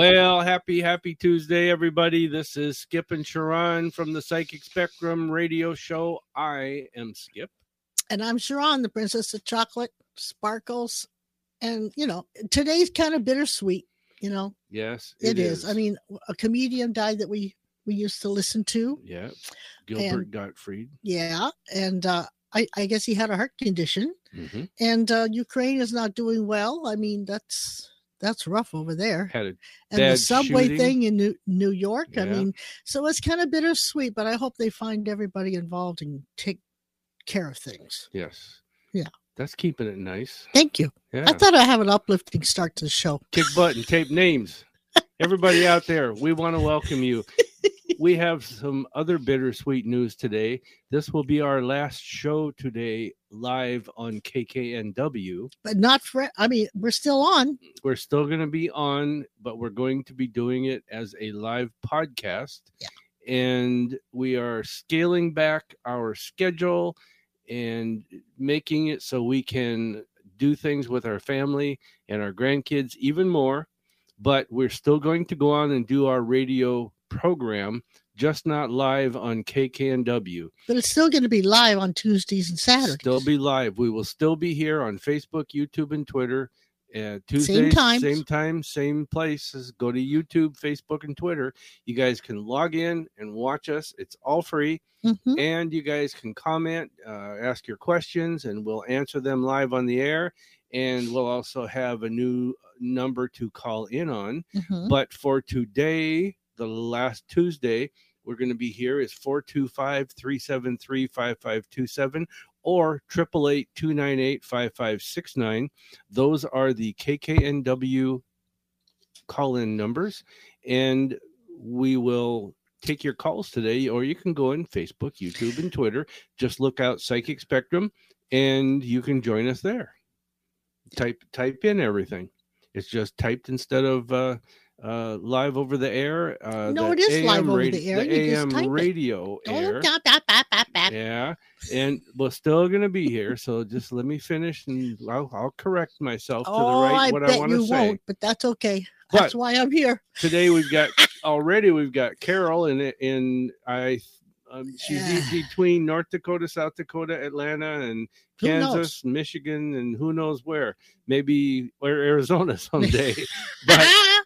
Well, happy, happy Tuesday, everybody. This is Skip and Sha'ron from the Psychic Spectrum radio show. I am Skip. And I'm Sha'ron, the princess of chocolate, sparkles. And, you know, today's kind of bittersweet, you know. Yes, it is. I mean, a comedian died that we we used to listen to. yeah, Gilbert and- Gottfried. Yeah. And uh I, I guess he had a heart condition. hmm And uh Ukraine is not doing well. I mean, that's that's rough over there. And the subway shooting. thing in New, New York. I mean, so it's kind of bittersweet, but I hope they find everybody involved and take care of things. yes, Yeah. That's keeping it nice. Thank you. Yeah, I thought I'd have an uplifting start to the show. kick butt and tape names. Everybody out there, we want to welcome you. We have some other bittersweet news today. This will be our last show today, live on KKNW. But not for I mean, we're still on. We're still going to be on, but we're going to be doing it as a live podcast. Yeah. And we are scaling back our schedule and making it so we can do things with our family and our grandkids even more. But we're still going to go on and do our radio program, just not live on KKNW. But it's still going to be live on Tuesdays and Saturdays. Still be live. We will still be here on Facebook, YouTube, and Twitter. Uh, Tuesdays, times. same time, same places. Go to YouTube, Facebook, and Twitter. You guys can log in and watch us. It's all free, Mhm. and you guys can comment, uh, ask your questions, and we'll answer them live on the air. And we'll also have a new number to call in on. Mhm. But for today, the last Tuesday, we're going to be here is 425 373 5527 or 888 298 5569. Those are the KKNW call in numbers. And we will take your calls today, or you can go on Facebook, YouTube, and Twitter. Just look out Psychic Spectrum and you can join us there. Type type in everything. It's just typed instead of uh, uh, live over the air. Uh, No, it is live over the air. The You AM it. radio air. Oh, da, da, ba, ba, ba. Yeah, and we're still gonna be here. So just let me finish, and I'll, I'll correct myself to the Oh, right I what I want to you say. won't, but that's okay. But- That's why I'm here. Today we've got already we've got Carol in in I um, she's Yeah. between North Dakota, South Dakota, Atlanta, and? Kansas, Michigan, and who knows where. Maybe or Arizona someday. but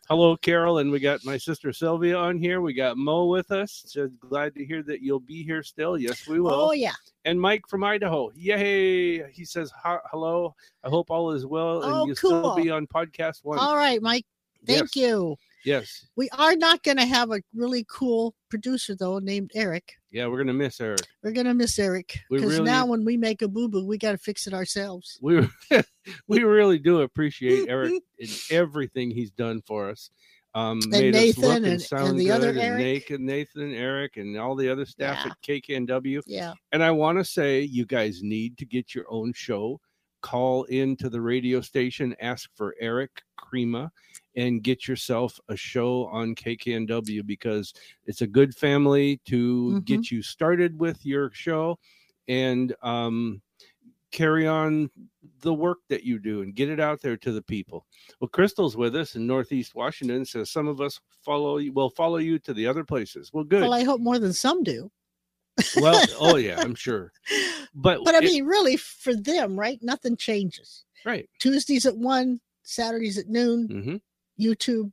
hello, Carol, and we got my sister Sylvia on here. We got Mo with us. So glad to hear that you'll be here still. Yes, we will. Oh yeah. and Mike from Idaho. Yay! He says hello. I hope all is well, and Oh, you still cool. be on podcast one. All right, Mike. Thank Yes. you. Yes, We are not going to have a really cool producer though named Eric. yeah, we're gonna miss Eric. We're going to miss Eric because really- now when we make a boo boo, we got to fix it ourselves. We we really do appreciate Eric and everything he's done for us. Um, made us Nathan look and- and and the good, other and Eric. Nathan, Nathan, Eric, and all the other staff Yeah. at KKNW. Yeah. And I want to say, you guys need to get your own show. Call into the radio station, ask for Eric Crema, and get yourself a show on KKNW because it's a good family to Mhm. get you started with your show and um, carry on the work that you do and get it out there to the people. Well, Crystal's with us in Northeast Washington. Says some of us follow you will follow you to the other places. Well, good. Well, I hope more than some do. Well, oh yeah, I'm sure. But But I it- mean, really, for them, right? Nothing changes. right. Tuesdays at one, Saturdays at noon, hmm YouTube,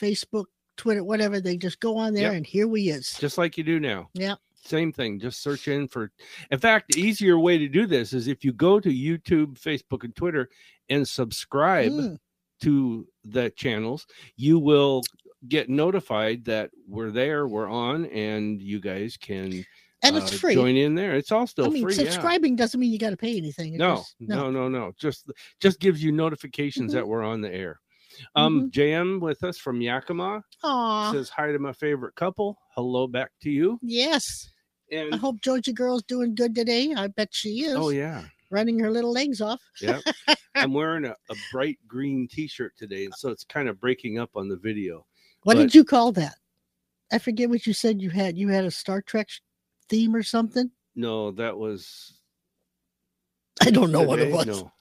Facebook, Twitter, whatever. They just go on there, Yep. and here we is. Just like you do now. Yeah. Same thing. Just search in for. In fact, the easier way to do this is if you go to YouTube, Facebook, and Twitter and subscribe Mm, to the channels, you will get notified that we're there, we're on, and you guys can and it's uh, free. Join in there. It's all still I mean, free. yeah. subscribing doesn't mean you got to pay anything. No, just- no, no, no. Just just gives you notifications Mhm. that we're on the air. Um, JM with us from Yakima Aw, says hi to my favorite couple. Hello back to you. yes. And I hope Georgia girl's doing good today. I bet she is. oh yeah, running her little legs off. yeah. I'm wearing a, a bright green T-shirt today, and so it's kind of breaking up on the video. What But- did you call that? I forget what you said you had. You had a Star Trek theme or something. No, that was I don't know what it today? was. No.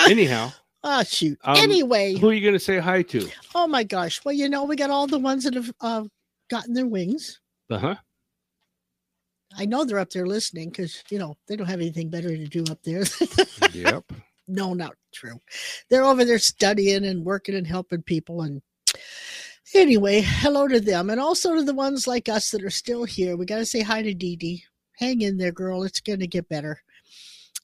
Anyhow, Oh shoot. Um, anyway, Who are you going to say hi to? oh my gosh. Well, you know, we got all the ones that have uh, gotten their wings. Uh huh. I know they're up there listening because you know they don't have anything better to do up there. yep. no, not true. They're over there studying and working and helping people. And anyway, hello to them, and also to the ones like us that are still here. We got to say hi to Dee Dee. Hang in there, girl. It's going to get better.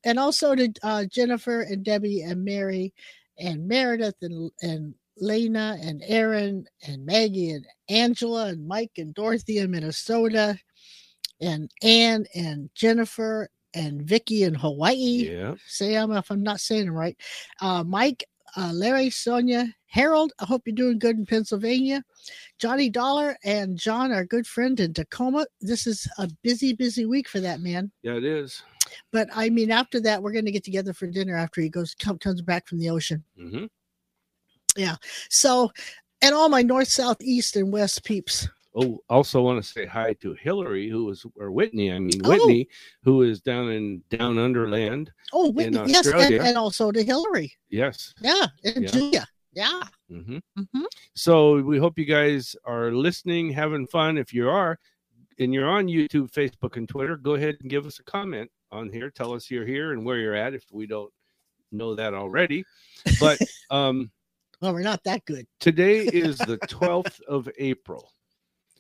And also to uh, Jennifer and Debbie and Mary and Meredith and and Lena and Aaron and Maggie and Angela and Mike and Dorothy in Minnesota and Ann and Jennifer and Vicky in Hawaii. Yeah. Say I'm if I'm not saying it right. Uh, Mike, uh, Larry, Sonia, Harold. I hope you're doing good in Pennsylvania. Johnny Dollar and John, our good friend in Tacoma. This is a busy, busy week for that man. Yeah, it is. But I mean, after that, we're going to get together for dinner after he goes come, comes back from the ocean. hmm Yeah. So, and all my north, south, east, and west peeps. Oh, also want to say hi to Hillary, who is or Whitney. I mean Oh. Whitney, who is down in down underland. Oh, Whitney, yes, and, Australia. and also to Hillary. Yes. Yeah, and Yeah. Julia. Yeah. hmm hmm So we hope you guys are listening, having fun. If you are, and you're on YouTube, Facebook, and Twitter, go ahead and give us a comment on here. Tell us you're here and where you're at if we don't know that already. But um, Well, we're not that good. today is the 12th of April.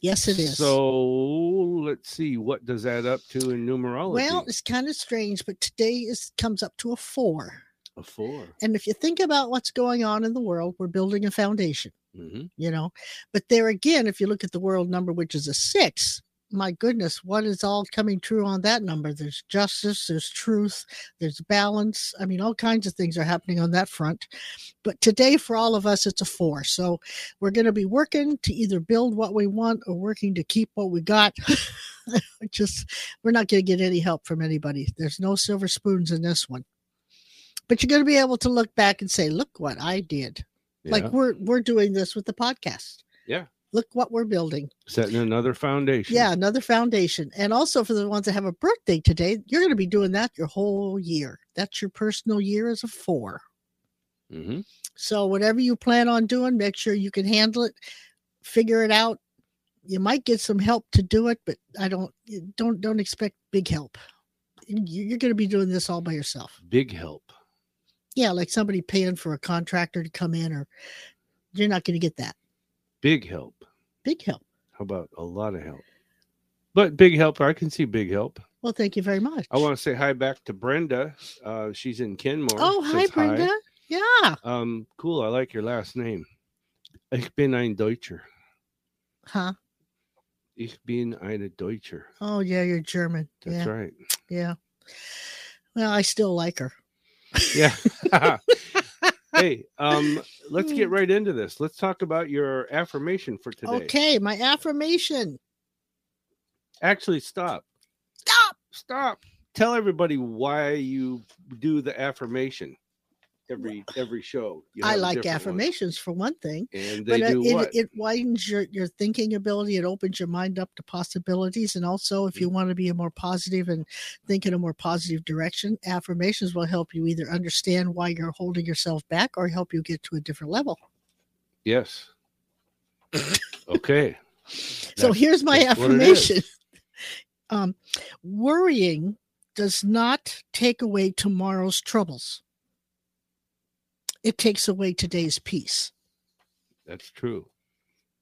Yes, it is. So let's see, what does that up to in numerology? well, it's kind of strange, but today is comes up to a four. a four. And if you think about what's going on in the world, we're building a foundation, hmm you know. But there again, if you look at the world number, which is a six, my goodness, what is all coming true on that number? There's justice, there's truth, there's balance. I mean, all kinds of things are happening on that front. But today, for all of us, it's a four. So we're going to be working to either build what we want or working to keep what we got. Just, we're not going to get any help from anybody. There's no silver spoons in this one. But you're going to be able to look back and say, look what I did like we're we're doing this with the podcast Yeah. Look what we're building. Setting another foundation. yeah another foundation. And also for the ones that have a birthday today you're going to be doing that your whole year. That's your personal year as a four. Hmm so whatever you plan on doing make sure you can handle it figure it out. You might get some help to do it but i don't don't don't expect big help. You're going to be doing this all by yourself. Big help. yeah like somebody paying for a contractor to come in or you're not going to get that Big help. big help How about a lot of help? But big help, I can see big help. well thank you very much I want to say hi back to Brenda. Uh, she's in Kenmore. Oh, hi, Brenda. Yeah. Um, cool. I like your last name. Ich bin ein Deutscher. Huh. Ich bin eine Deutscher. Oh, yeah, you're German. That's yeah. right. Yeah. Well, I still like her. Yeah. hey, um, let's get right into this. Let's talk about your affirmation for today. Okay, my affirmation. Actually, stop. Stop. Stop. Tell everybody why you do the affirmation every every show. You I like different one. affirmations for one thing, and they but uh, do it, what? it widens your, your thinking ability. It opens your mind up to possibilities. And also, if you want to be a more positive and think in a more positive direction, affirmations will help you either understand why you're holding yourself back or help you get to a different level. yes. okay. So That's- here's my that's what it is. affirmation. um, worrying does not take away tomorrow's troubles. It takes away today's peace. That's true.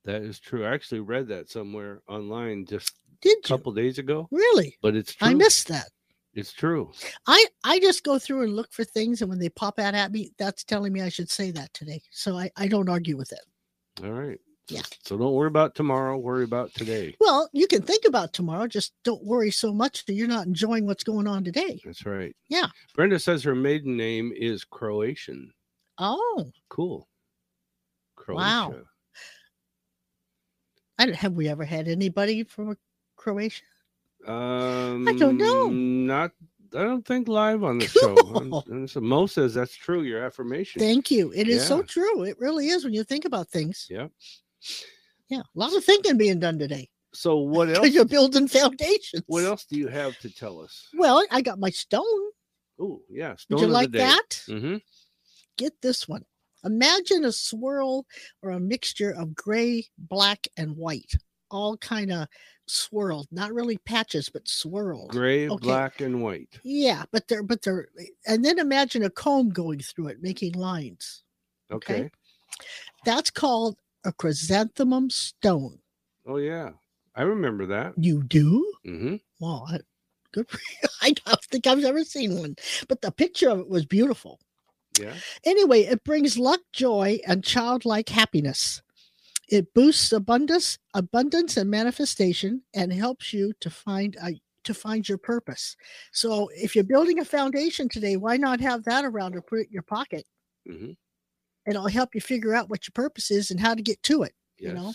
That is true. I actually read that somewhere online just Did a you couple days ago, really? but it's true. I missed that. It's true. I I just go through and look for things, and when they pop out at me, that's telling me I should say that today. So I I don't argue with it. All right. Yeah. So don't worry about tomorrow. Worry about today. Well, you can think about tomorrow. Just don't worry so much that you're not enjoying what's going on today. That's right. Yeah. Brenda says her maiden name is Croatian. Oh, Cool. Croatia. Wow. I don't, have we ever had anybody from Croatia? Um, I don't know. Not. I don't think live on the show. And so Mo says that's true. Your affirmation. Thank you. It is so true. It really is when you think about things. Yeah. Yeah, a lot of thinking being done today So what else? you're building foundations. What else do you have to tell us? Well, I got my stone. Oh, yeah. Would Stone you of like that? Mm-hmm. Get this one. Imagine a swirl or a mixture of gray, black, and white, all kind of swirled, not really patches, but swirled. Gray, Okay. black, and white. Yeah, but they're but they're and then imagine a comb going through it, making lines. Okay. Okay. That's called a chrysanthemum stone. Oh yeah, I remember that. You do? Mm-hmm. Well, I, good for you. I don't think I've ever seen one, but the picture of it was beautiful. Yeah. Anyway, it brings luck, joy, and childlike happiness. It boosts abundance, abundance and manifestation, and helps you to find a to find your purpose. So, if you're building a foundation today, why not have that around or put it in your pocket? hmm and it'll help you figure out what your purpose is and how to get to it. Yes. You know?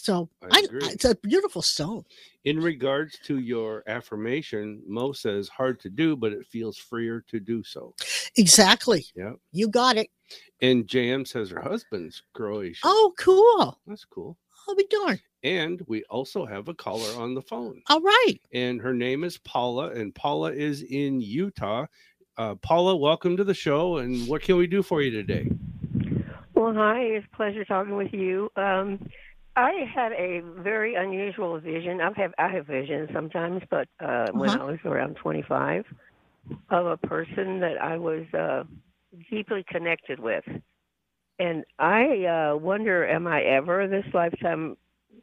So I I, it's a beautiful stone. In regards to your affirmation, Mo says hard to do, but it feels freer to do so. Exactly. Yeah. You got it. And JM says her husband's Croatian. Oh, cool. That's cool. I'll be darned. And we also have a caller on the phone, All right. and her name is Paula, and Paula is in Utah. Uh, Paula, welcome to the show. And what can we do for you today? Well, hi. It's a pleasure talking with you. Um, I had a very unusual vision. I've I have visions sometimes, but uh, when Uh-huh. I was around 25, of a person that I was uh, deeply connected with, and I uh, wonder, am I ever in this lifetime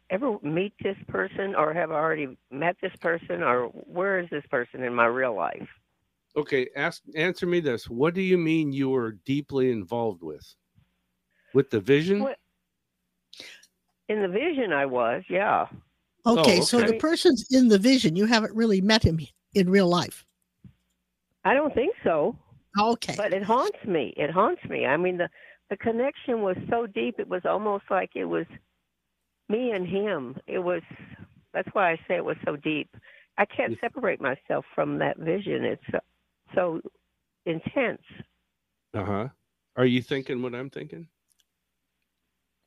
ever meet this person, or have I already met this person, or where is this person in my real life? Okay, ask answer me this. What do you mean you were deeply involved with? With the vision? What- In the vision, I was, yeah. Okay, Oh, so the person's in the vision. You haven't really met him in real life. I don't think so. Okay. but it haunts me. It haunts me. I mean, the the connection was so deep. It was almost like it was me and him. It was. That's why I say it was so deep. I can't Yes. separate myself from that vision. It's so, so intense. Uh-huh. Are you thinking what I'm thinking?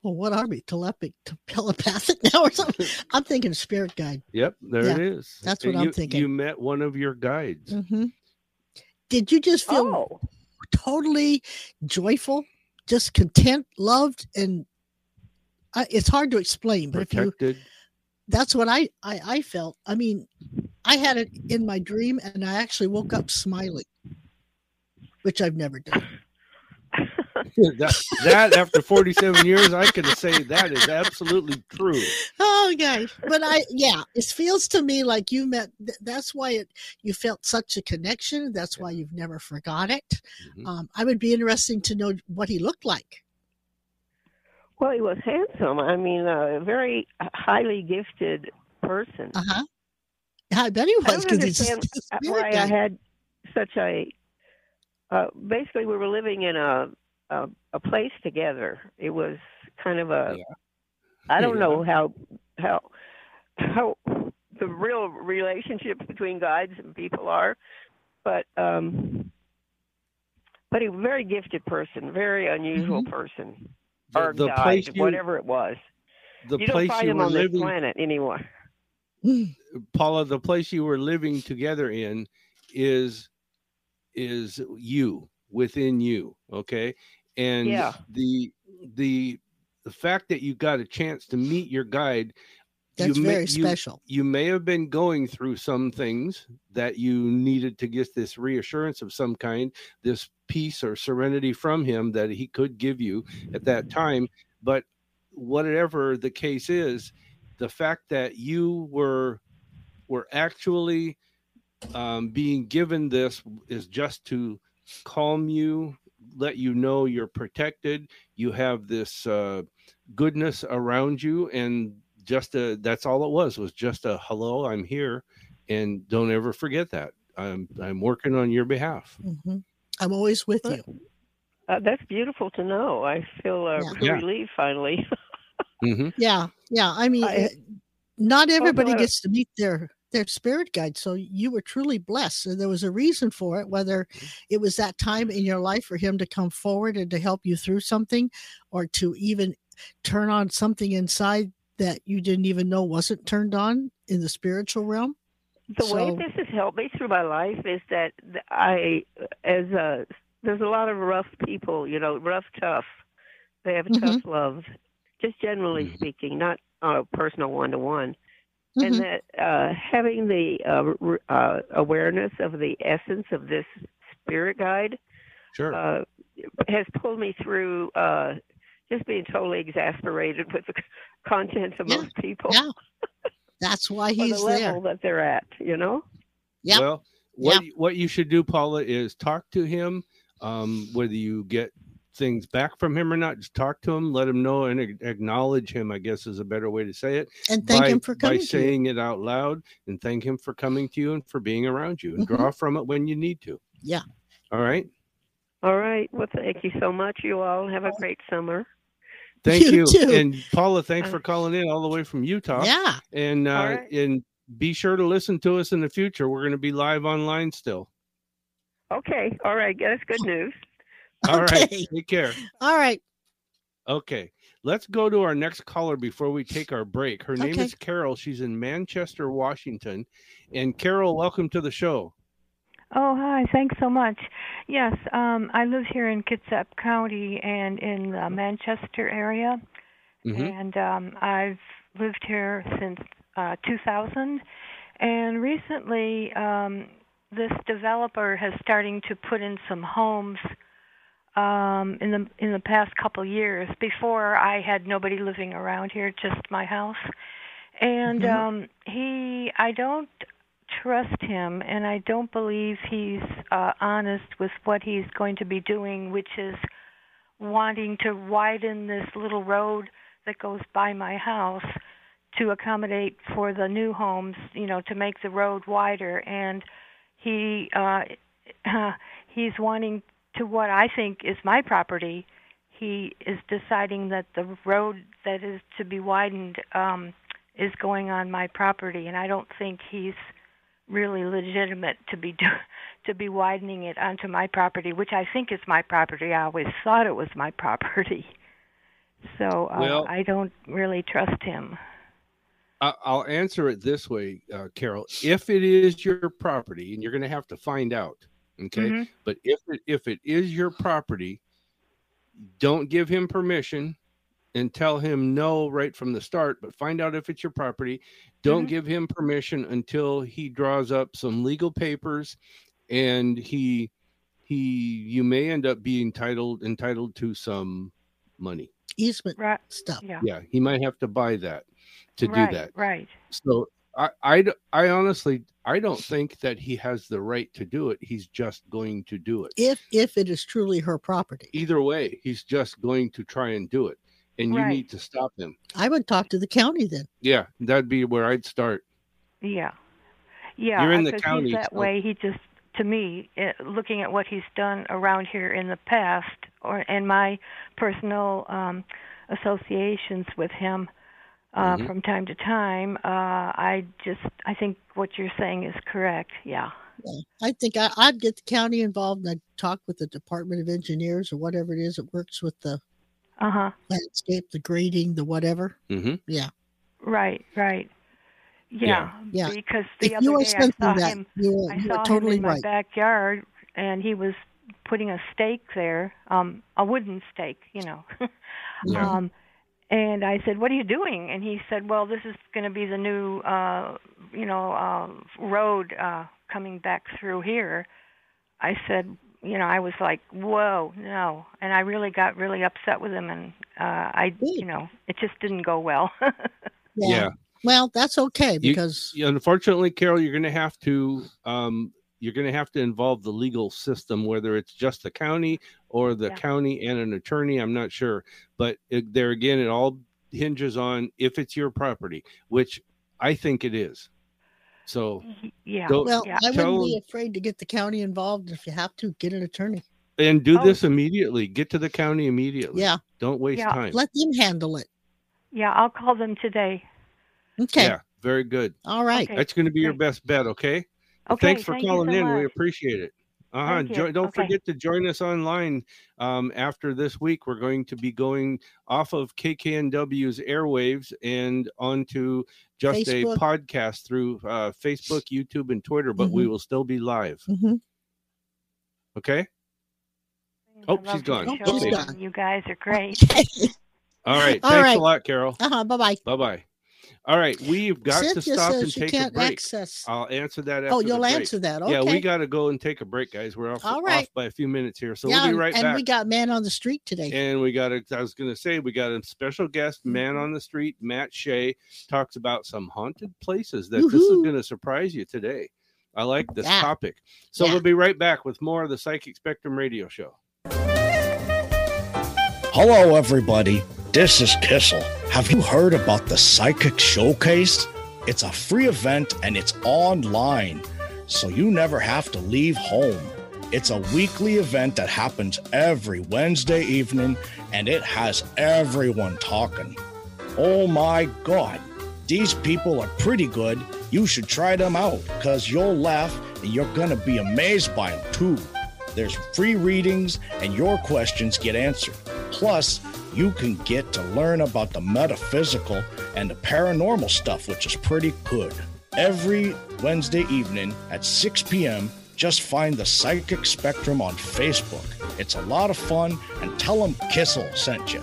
Well, what are we? Telepathic, telepathic now or something? I'm thinking spirit guide. Yep, there Yeah, it is. that's And what I'm you- thinking. You met one of your guides. hmm Did you just feel Oh, totally joyful, just content, loved, and I, it's hard to explain. But if you, that's what I, I I felt. I mean, I had it in my dream, and I actually woke up smiling, which I've never done. that, that after 47 years, I can say that is absolutely true. Oh, gosh! But I, yeah, it feels to me like you met. That's why it you felt such a connection. That's why you've never forgot it. Mhm. Um, I would be interesting to know what he looked like. well, he was handsome. I mean, a very highly gifted person. Uh huh. I bet he was because he's a understand why guy. I had such a. Uh, basically, we were living in a, a a place together. It was kind of a. Yeah. I don't Yeah. know how how how the real relationships between guides and people are, but um, but a very gifted person, very unusual person, The, or the guide, place you, whatever it was. the you don't place find you were on living, planet anymore. Paula, the place you were living together in is is you within you. Okay, and Yeah. the the the fact that you got a chance to meet your guide. That's you may- very you- special. you may have been going through some things that you needed to get this reassurance of some kind, this peace or serenity from him that he could give you at that time. But whatever the case is, the fact that you were were actually um, being given this is just to calm you, let you know you're protected. You have this uh, goodness around you, and just a, that's all it was was just a hello. I'm here, and don't ever forget that. I'm I'm working on your behalf. hmm I'm always with you. Uh, that's beautiful to know. I feel uh, Yeah. Yeah. relieved finally. hmm Yeah, yeah. I mean, I- uh, not everybody had gets to meet their their spirit guide, so you were truly blessed. And there was a reason for it, whether it was that time in your life for him to come forward and to help you through something, or to even turn on something inside that you didn't even know wasn't turned on in the spiritual realm. The way this has helped me through my life is that I, as a there's a lot of rough people, you know, rough, tough. They have Mhm. tough love, just generally Mhm. speaking, not a personal one to one. Mhm. And that uh, having the uh, uh, awareness of the essence of this spirit guide Sure. uh, has pulled me through uh, just being totally exasperated with the content of Yeah. most people Yeah. That's why or the he's level there. that they're at. You know. Yep. Well, what what you should do, Paula, is talk to him. Um, whether you get things back from him or not, just talk to him, let him know, and acknowledge him. I guess is a better way to say it. And thank by, him for by coming to you. saying it out loud, and thank him for coming to you and for being around you, and Mhm. draw from it when you need to. Yeah. All right. All right. Well, thank you so much. You all have a great summer. Thank You you. too. And Paula, thanks Uh, for calling in all the way from Utah. Yeah. And uh, All right. and be sure to listen to us in the future. We're going to be live online still. Okay. All right. That's good news. All right. Okay. Take care. All right. Okay. Let's go to our next caller before we take our break. Her name Okay. is Carol. She's in Manchester, Washington. And Carol, welcome to the show. Oh, hi. Thanks so much. Yes, um, I live here in Kitsap County and in the Manchester area, hmm and um, I've lived here since uh, 2000. And recently, um, this developer has starting to put in some homes um, in the in the past couple years. Before, I had nobody living around here, just my house. And Mhm. um, he, I don't trust him, and I don't believe he's uh, honest with what he's going to be doing, which is wanting to widen this little road that goes by my house to accommodate for the new homes, you know, to make the road wider. And he uh, he's wanting to what I think is my property. He is deciding that the road that is to be widened um, is going on my property, and I don't think he's really legitimate to be do, to be widening it onto my property, which I think is my property. I always thought it was my property. So uh, Well- I don't really trust him. I'll answer it this way, uh, Carol. If it is your property, and you're going to have to find out, okay? Mhm. But if it, if it is your property, don't give him permission and tell him no right from the start. But find out if it's your property. Don't Mhm. give him permission until he draws up some legal papers, and he he you may end up being entitled entitled to some money. Easement Right? stuff. Yeah. Yeah, he might have to buy that to right, do that. Right. So I I I honestly I don't think that he has the right to do it. He's just going to do it. If if it is truly her property, Either way, he's just going to try and do it, and you need to stop him. I would talk to the county then. Yeah, that'd be where I'd start. Yeah. Yeah. You're in the county, that so- way. He just, to me, eh, looking at what he's done around here in the past, or and my personal um, associations with him uh, Mhm. from time to time, uh, I just, I think what you're saying is correct. Yeah. Yeah. I think I, I'd get the county involved and I'd talk with the Department of Engineers or whatever it is that works with the Uh huh. landscape, the grading, the whatever. Mm-hmm. Yeah. Right. Right. Yeah. Yeah. Because the if other you are day I saw sensing that, him. you are, I saw totally him in my right. backyard, and he was putting a stake there, um, a wooden stake, you know. Yeah. um, and I said, "What are you doing?" And he said, "Well, this is going to be the new, uh, you know, uh, road uh, coming back through here." I said, "You know, I was like, whoa, no," and I really got really upset with him, and uh, I, you know, it just didn't go well. Yeah. Well, that's okay because Yeah, Unfortunately, Carol, you're going to have to um, you're going to have to involve the legal system, whether it's just the county or the Yeah. county and an attorney. I'm not sure, but it, there again, it all hinges on if it's your property, which I think it is. So mm-hmm. yeah. Don't- well, yeah. I wouldn't be afraid to get the county involved. If you have to, get an attorney. and do Oh. this immediately. Get to the county immediately. Yeah, Don't waste Yeah. time. let them handle it. yeah, I'll call them today. Okay, Yeah, very good. all right. Okay. That's going to be your best bet. Okay. Okay. Thanks for thank calling so in. We appreciate it. Uh-huh. Jo- don't Okay. forget to join us online um, after this week. We're going to be going off of KKNW's airwaves and onto just Facebook. a podcast through uh, Facebook, YouTube, and Twitter, but we Mhm. will still be live. Mm-hmm. Okay. Oh, I love she's gone. your Oh, show, she's and gone. You guys are great. All right. All Thanks right. a lot, Carol. Uh huh. Bye bye. Bye bye. All right. We've got Cynthia to stop and take a break. access. I'll answer that oh, after Oh, you'll answer that. Okay. Yeah, we got to go and take a break, guys. We're off, All right. off by a few minutes here. So yeah, we'll be right and back. And we got man on the street today. and we got a, I was going to say, we got a special guest, man on the street, Matt Shea, talks about some haunted places that this is going to surprise you today. I like this Yeah. topic. So Yeah. we'll be right back with more of the Psychic Spectrum radio show. Hello, everybody. This is Kissel. Have you heard about the Psychic Showcase? It's a free event and it's online, so you never have to leave home. It's a weekly event that happens every Wednesday evening and it has everyone talking. Oh my God, these people are pretty good. You should try them out because you'll laugh and you're going to be amazed by them too. There's free readings and your questions get answered. Plus, you can get to learn about the metaphysical and the paranormal stuff, which is pretty good. Every Wednesday evening at 6 p.m., just find the Psychic Spectrum on Facebook. It's a lot of fun, and tell them Kissel sent you.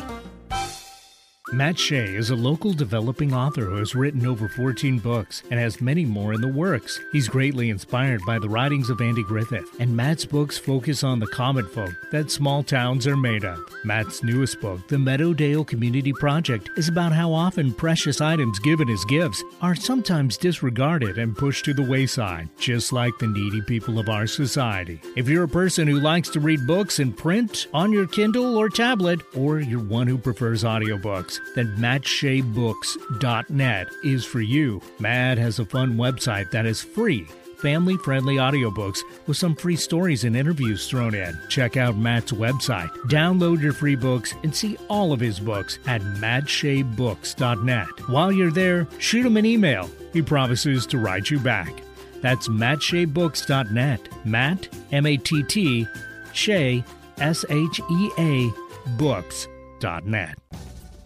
Matt Shea is a local developing author who has written over 14 books and has many more in the works. He's greatly inspired by the writings of Andy Griffith, and Matt's books focus on the common folk that small towns are made of. Matt's newest book, The Meadowdale Community Project, is about how often precious items given as gifts are sometimes disregarded and pushed to the wayside, just like the needy people of our society. If you're a person who likes to read books in print, on your Kindle or tablet, or you're one who prefers audiobooks, then MattSheaBooks.net is for you. Matt has a fun website that is free. Family friendly audiobooks with some free stories and interviews thrown in. Check out Matt's website, download your free books, and see all of his books at MattSheaBooks.net. While you're there, shoot him an email. He promises to write you back. That's MattSheaBooks.net. Matt, M A T T, Shea, S H E A, Books.net.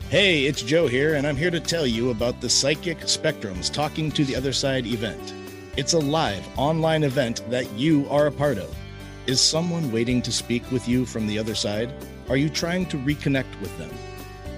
Hey, it's Joe here, and I'm here to tell you about the Psychic Spectrums Talking to the Other Side event. It's a live online event that you are a part of. Is someone waiting to speak with you from the other side? Are you trying to reconnect with them?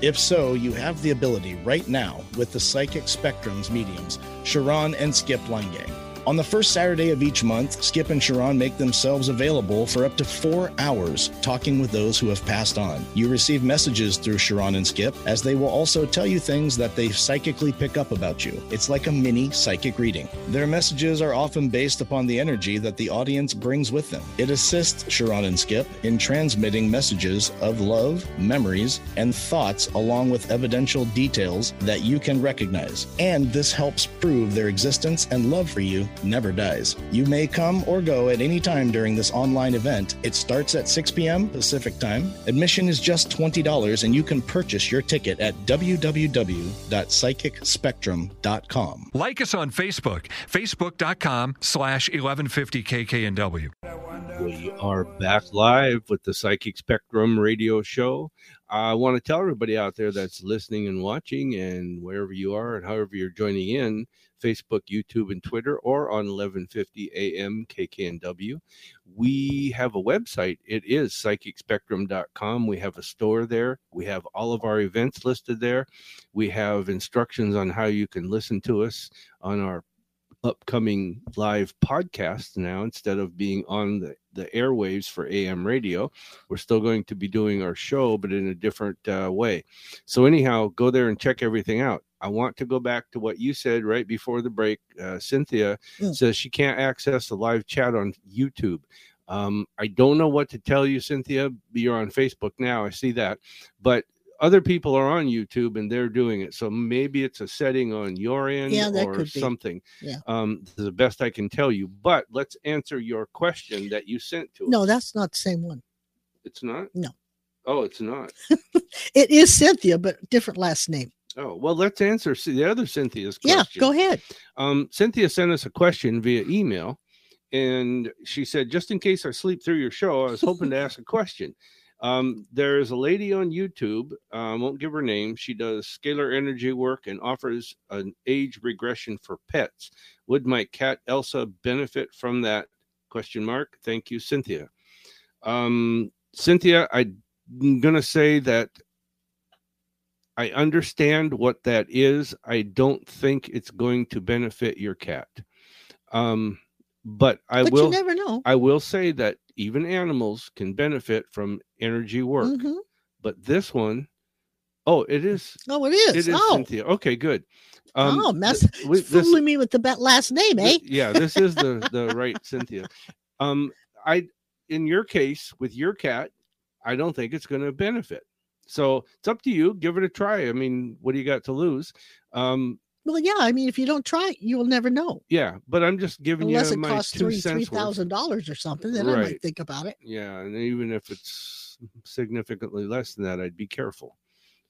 If so, you have the ability right now with the Psychic Spectrums mediums, Sha'ron and Skip Langang. On the first Saturday of each month, Skip and Sha'ron make themselves available for up to four hours talking with those who have passed on. You receive messages through Sha'ron and Skip, as they will also tell you things that they psychically pick up about you. It's like a mini psychic reading. Their messages are often based upon the energy that the audience brings with them. It assists Sha'ron and Skip in transmitting messages of love, memories, and thoughts, along with evidential details that you can recognize. And this helps prove their existence and love for you never dies. You may come or go at any time during this online event. It starts at 6 p.m. Pacific time. Admission is just $20 and you can purchase your ticket at www.psychicspectrum.com. Like us on Facebook, facebook.com slash 1150kknw. We are back live with the Psychic Spectrum radio show. I want to tell everybody out there that's listening and watching, and wherever you are and however you're joining in, Facebook, YouTube, and Twitter, or on 1150 AM KKNW. We have a website. It is psychicspectrum.com. We have a store there. We have all of our events listed there. We have instructions on how you can listen to us on our upcoming live podcast now instead of being on the, the airwaves for AM radio. We're still going to be doing our show, but in a different uh, way. So, anyhow, go there and check everything out. I want to go back to what you said right before the break. Uh, Cynthia Mm. says she can't access the live chat on YouTube. Um, I don't know what to tell you, Cynthia. You're on Facebook now. I see that. But other people are on YouTube and they're doing it. So maybe it's a setting on your end Yeah, or something. Yeah. Um, the best I can tell you. But let's answer your question that you sent to us. No, that's not the same one. it's not. No. Oh, it's not. It is Cynthia, but different last name. Oh, well, let's answer the other Cynthia's question. Yeah, go ahead. Um, Cynthia sent us a question via email, and she said, "Just in case I sleep through your show, I was hoping to ask a question." Um, there is a lady on YouTube. I won't give her name. She does scalar energy work and offers an age regression for pets. Would my cat Elsa benefit from that? Question mark. Thank you, Cynthia. Um, Cynthia, I'm going to say that I understand what that is. I don't think it's going to benefit your cat. Um, but I but will you never know. I will say that even animals can benefit from energy work. Mhm. But this one, oh, it is. Oh, it is. It is oh, Cynthia. Okay, good. oh, mess we- this- fooling me with the last name, eh? th- yeah, this is the the right Cynthia. Um, I in your case with your cat, I don't think it's going to benefit. So it's up to you. Give it a try. I mean, what do you got to lose? Um, Well, yeah. I mean, if you don't try, you'll never know. yeah, but I'm just giving Unless you it my costs two three three cents worth. thousand dollars or something, then I might think about it. Yeah, and even if it's significantly less than that, I'd be careful.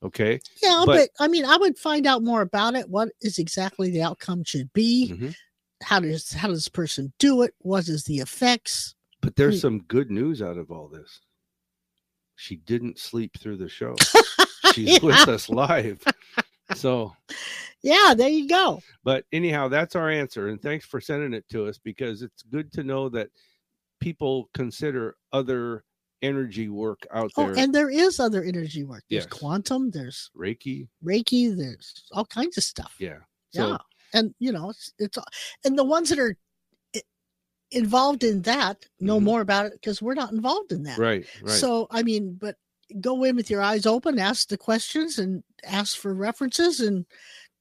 Okay. Yeah, But- but, I mean, I would find out more about it. What is exactly the outcome should be? Mhm. How does how does this person do it? What is the effects? But there's Hmm. some good news out of all this. She didn't sleep through the show. She's Yeah. with us live. So, Yeah, there you go. but anyhow, that's our answer. And thanks for sending it to us because it's good to know that people consider other energy work out there. Oh, there. and there is other energy work. There's Yes. quantum. There's Reiki. Reiki. There's all kinds of stuff. Yeah. So, yeah, and you know, it's, it's and the ones that are involved in that know Mhm. more about it because we're not involved in that. right, right. So I mean, but go in with your eyes open, ask the questions, and ask for references, and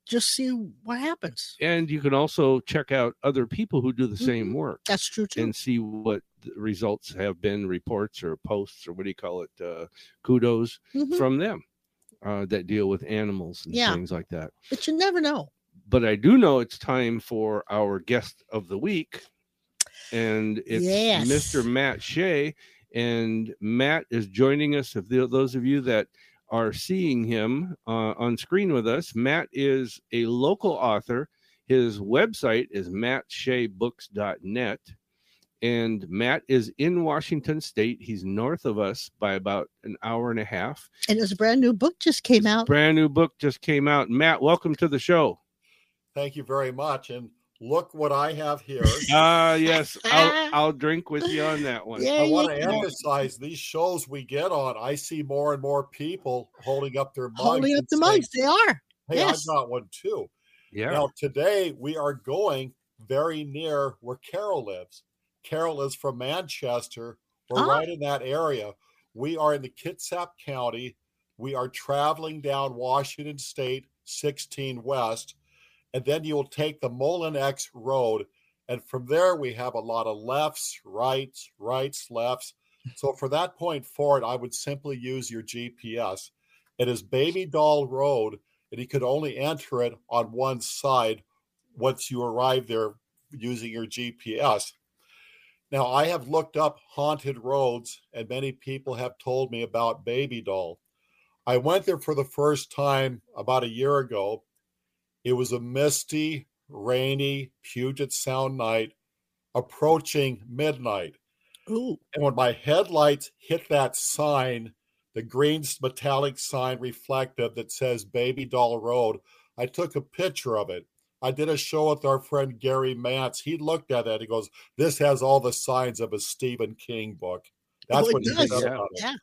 just see what happens. and you can also check out other people who do the same work. That's true too. and see what the results have been reports or posts or what do you call it uh, kudos Mhm. from them uh, that deal with animals and Yeah. things like that But you never know. but i do know it's time for our guest of the week and it's Yes. mr matt shea and matt is joining us if those of you that are seeing him uh, on screen with us matt is a local author his website is mattsheabooks.net and Matt is in Washington State. He's north of us by about an hour and a half. And his brand new book just came out. Brand new book just came out. Matt, welcome to the show. Thank you very much. And look what I have here. Ah, yes, I'll I'll drink with you on that one. Yeah. I want you to go. emphasize these shows we get on. I see more and more people holding up their mugs. Holding up the saying, mugs. They are. Hey, yes. I've got one too. Yeah. Now, today we are going very near where Carol lives. Carol is from Manchester. We're Ah. right in that area. We are in the Kitsap County. We are traveling down Washington State 16 West. And then you will take the Mullenix Road. And from there, we have a lot of lefts, rights, rights, lefts. So for that point forward, I would simply use your GPS. It is Baby Doll Road, and you could only enter it on one side once you arrive there using your GPS. Now, I have looked up haunted roads, and many people have told me about Baby Doll. I went there for the first time about a year ago. It was a misty, rainy Puget Sound night approaching midnight. Ooh. And when my headlights hit that sign, the green metallic sign reflective that says Baby Doll Road, I took a picture of it. I did a show with our friend Gary Mance. He looked at that. He goes, This has all the signs of a Stephen King book. Oh, That's Oh, what he does. Yeah.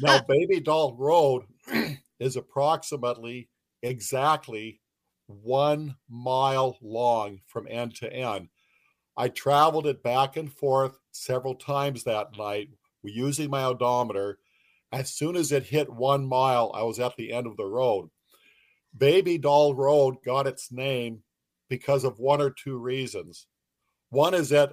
Now, Baby Doll Road is approximately exactly one mile long from end to end. I traveled it back and forth several times that night using my odometer. As soon as it hit one mile, I was at the end of the road. Baby Doll Road got its name because of one or two reasons. One is that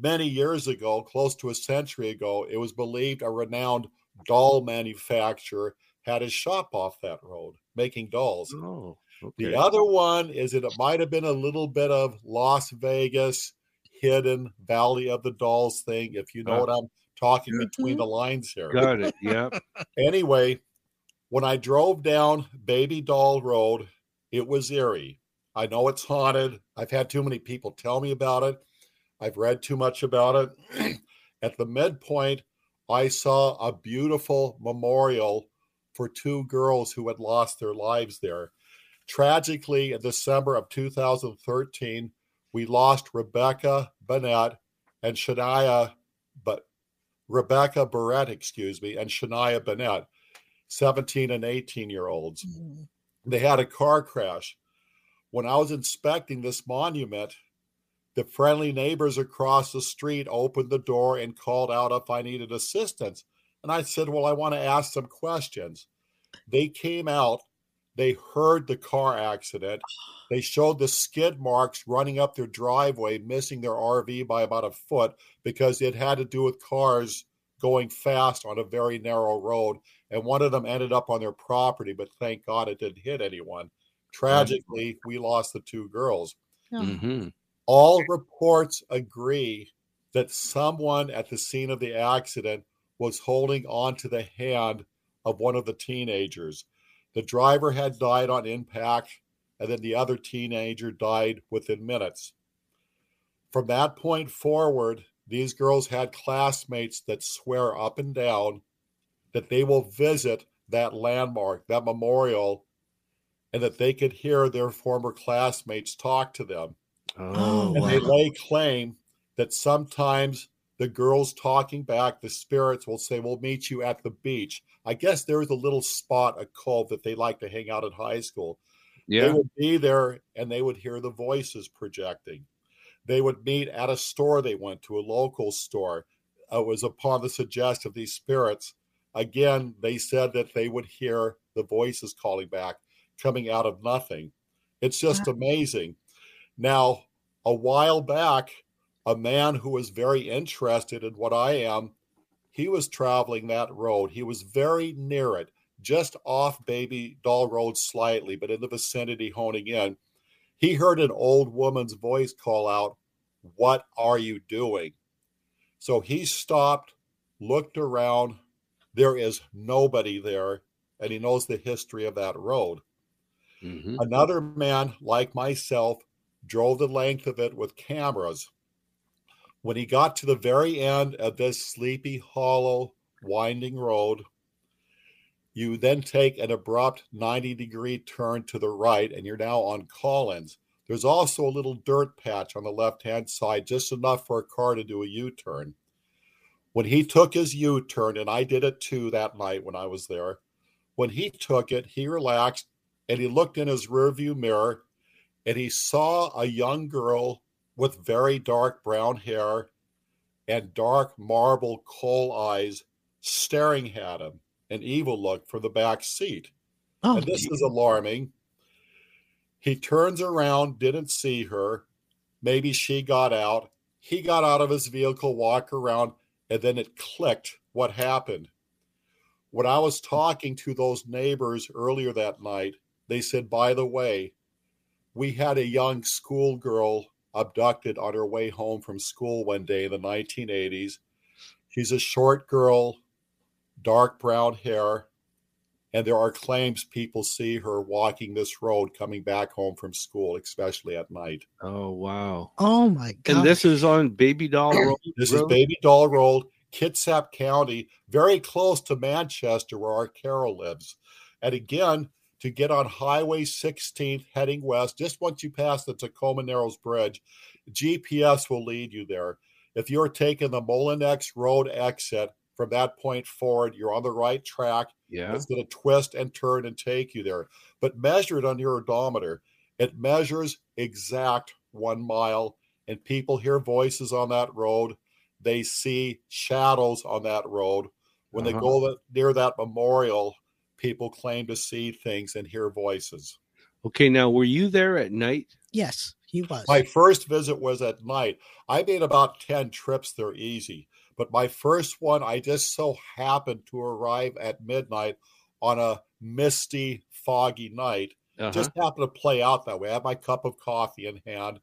many years ago, close to a century ago, it was believed a renowned doll manufacturer had his shop off that road making dolls. Oh, The other one is that it might have been a little bit of Las Vegas hidden Valley of the Dolls thing, if you know Ah. what I'm talking between the lines here. Got it. Yeah. Anyway, when I drove down Baby Doll Road, it was eerie. I know it's haunted. I've had too many people tell me about it. I've read too much about it. At the midpoint, I saw a beautiful memorial for two girls who had lost their lives there. Tragically, in December of 2013, we lost Rebecca Bennett and Shania but Rebecca Barrett, excuse me, and Shania Bennett, 17 and 18 year olds. Mm. They had a car crash. When I was inspecting this monument, the friendly neighbors across the street opened the door and called out if I needed assistance. And I said, Well, I want to ask some questions. They came out, they heard the car accident, they showed the skid marks running up their driveway, missing their RV by about a foot because it had to do with cars going fast on a very narrow road. And one of them ended up on their property, but thank God it didn't hit anyone. Tragically, we lost the two girls. Mm-hmm. All reports agree that someone at the scene of the accident was holding onto the hand of one of the teenagers. The driver had died on impact, and then the other teenager died within minutes. From that point forward, these girls had classmates that swear up and down that they will visit that landmark, that memorial, and that they could hear their former classmates talk to them. Oh, And they lay claim that sometimes the girls talking back, the spirits will say, We'll meet you at the beach. I guess there is a little spot, a cove that they like to hang out at high school. They would be there and they would hear the voices projecting. They would meet at a store they went to, a local store. It was upon the suggestion of these spirits. Again, they said that they would hear the voices calling back, coming out of nothing. It's just amazing. Now, a while back, a man who was very interested in what I am, he was traveling that road. He was very near it, just off Baby Doll Road slightly, but in the vicinity, honing in. He heard an old woman's voice call out, What are you doing? So he stopped, looked around. There is nobody there, and he knows the history of that road. Mhm. Another man, like myself, drove the length of it with cameras. When he got to the very end of this sleepy, hollow, winding road, you then take an abrupt 90 degree turn to the right, and you're now on Collins. There's also a little dirt patch on the left hand side, just enough for a car to do a U turn. When he took his U turn, and I did it too that night when I was there, when he took it, he relaxed and he looked in his rearview mirror and he saw a young girl with very dark brown hair and dark marble coal eyes staring at him, an evil look from the back seat. Oh, And this is alarming. He turns around, didn't see her. Maybe she got out. He got out of his vehicle, walked around, and then it clicked what happened. When I was talking to those neighbors earlier that night, they said, by the way, we had a young schoolgirl abducted on her way home from school one day in the 1980s. She's a short girl, dark brown hair, and there are claims people see her walking this road coming back home from school, especially at night. Oh, wow. oh my God. And this is on Baby Doll Road. This is Baby Doll Road, Kitsap County, very close to Manchester, where our Carol lives. And again, to get on Highway 16th heading west, just once you pass the Tacoma Narrows Bridge, GPS will lead you there. If you're taking the Mullenix Road exit from that point forward, you're on the right track. Yeah. It's going to twist and turn and take you there. But measure it on your odometer. It measures exact one mile, and people hear voices on that road. They see shadows on that road. When Uh-huh. they go near that memorial, people claim to see things and hear voices. Okay, now were you there at night? yes, he was. My first visit was at night. I made about 10 trips they're easy. But my first one, I just so happened to arrive at midnight on a misty, foggy night. Uh-huh. Just happened to play out that way. I had my cup of coffee in hand.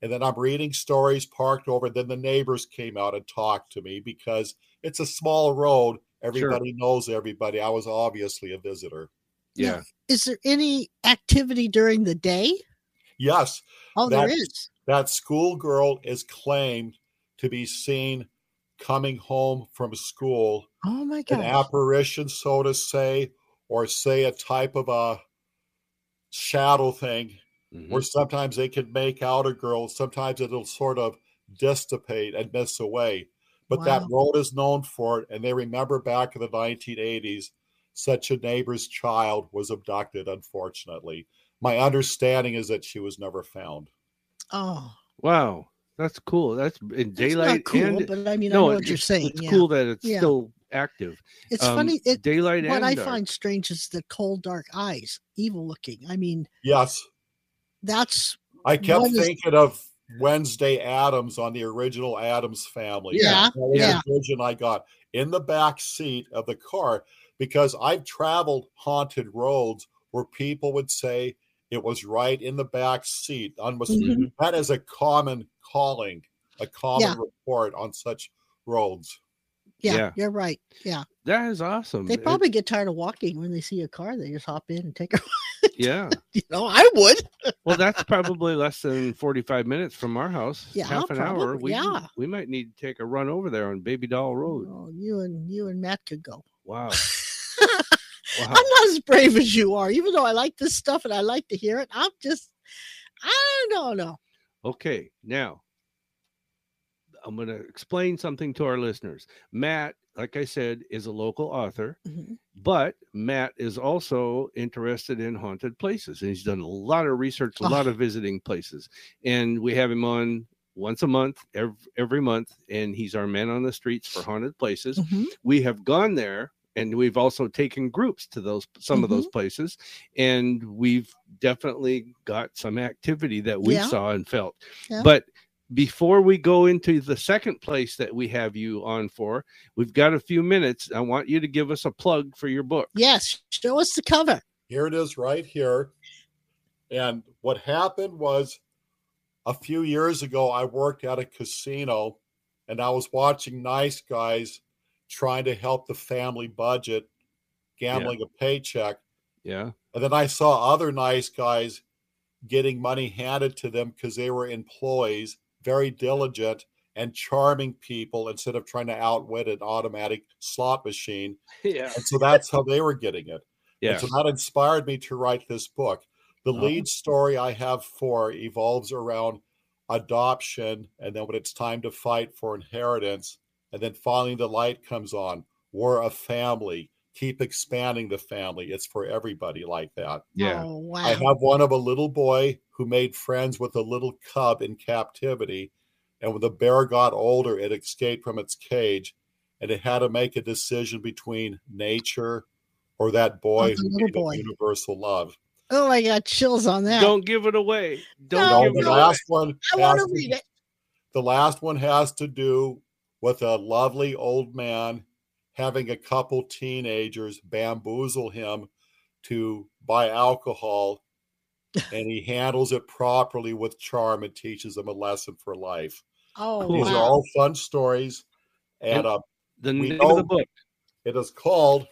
And then I'm reading stories parked over. Then the neighbors came out and talked to me because it's a small road. Everybody knows everybody. I was obviously a visitor. yeah. Is there any activity during the day? Yes, Oh, there That's- is. that schoolgirl is claimed to be seen coming home from school Oh my god! an apparition, so to say, or say a type of a shadow thing, Mhm. where sometimes they can make out a girl, sometimes it'll sort of dissipate and miss away. But that road is known for it, and they remember back in the 1980s, such a neighbor's child was abducted. Unfortunately, my understanding is that she was never found. Oh, Wow, that's cool. That's in that's daylight not cool, and but I mean, I no, know what you're saying. It's yeah. cool that it's Yeah. still active. It's Um, funny. It, daylight what and I dark. find strange is the cold, dark eyes, evil looking. I mean, Yes, that's I kept One is- thinking of Wednesday Addams on the original Addams family. Yeah, That yeah. the vision I got in the back seat of the car because I've traveled haunted roads where people would say it was right in the back seat. Almost, Mhm. That is a common calling, a common Yeah. report on such roads. yeah, Yeah. you're right. Yeah, That is awesome. they It- probably get tired of walking when they see a car. They just hop in and take a. yeah. You know, I would. Well, that's probably less than forty-five minutes from our house. Yeah, half an hour. We yeah. we might need to take a run over there on Baby Doll Road. Oh, you and you and Matt could go. Wow. I'm not as brave as you are, even though I like this stuff and I like to hear it. I'm just, I don't know. Okay, now I'm going to explain something to our listeners. Matt, like I said, is a local author, Mhm. but Matt is also interested in haunted places, and he's done a lot of research, a Oh. lot of visiting places, and we have him on once a month, every, every month, and he's our man on the streets for haunted places. Mhm. We have gone there. And we've also taken groups to those some of Mm-hmm. those places, and we've definitely got some activity that we Yeah. saw and felt. Yeah. But before we go into the second place that we have you on for, we've got a few minutes. I want you to give us a plug for your book. Yes, show us the cover. Here it is right here. And what happened was a few years ago, I worked at a casino and I was watching nice guys trying to help the family budget, gambling a paycheck. Yeah. And then I saw other nice guys getting money handed to them because they were employees, very diligent and charming people instead of trying to outwit an automatic slot machine. Yeah. And so that's how they were getting it. Yeah. And so that inspired me to write this book. The Oh. lead story I have for evolves around adoption, and then when it's time to fight for inheritance, and then finally the light comes on. We're a family. Keep expanding the family. It's for everybody like that. Yeah. Oh, wow. I have one of a little boy who made friends with a little cub in captivity. And when the bear got older, it escaped from its cage and it had to make a decision between nature or that boy Oh, who little boy. universal love. oh, I got chills on that. Don't give it away. Don't No, No, give the it away. last one I want to read it. The last one has to do with a lovely old man having a couple teenagers bamboozle him to buy alcohol and he handles it properly with charm and teaches them a lesson for life. Oh, Cool. These are all fun stories and And- uh, The We name of the book. it is called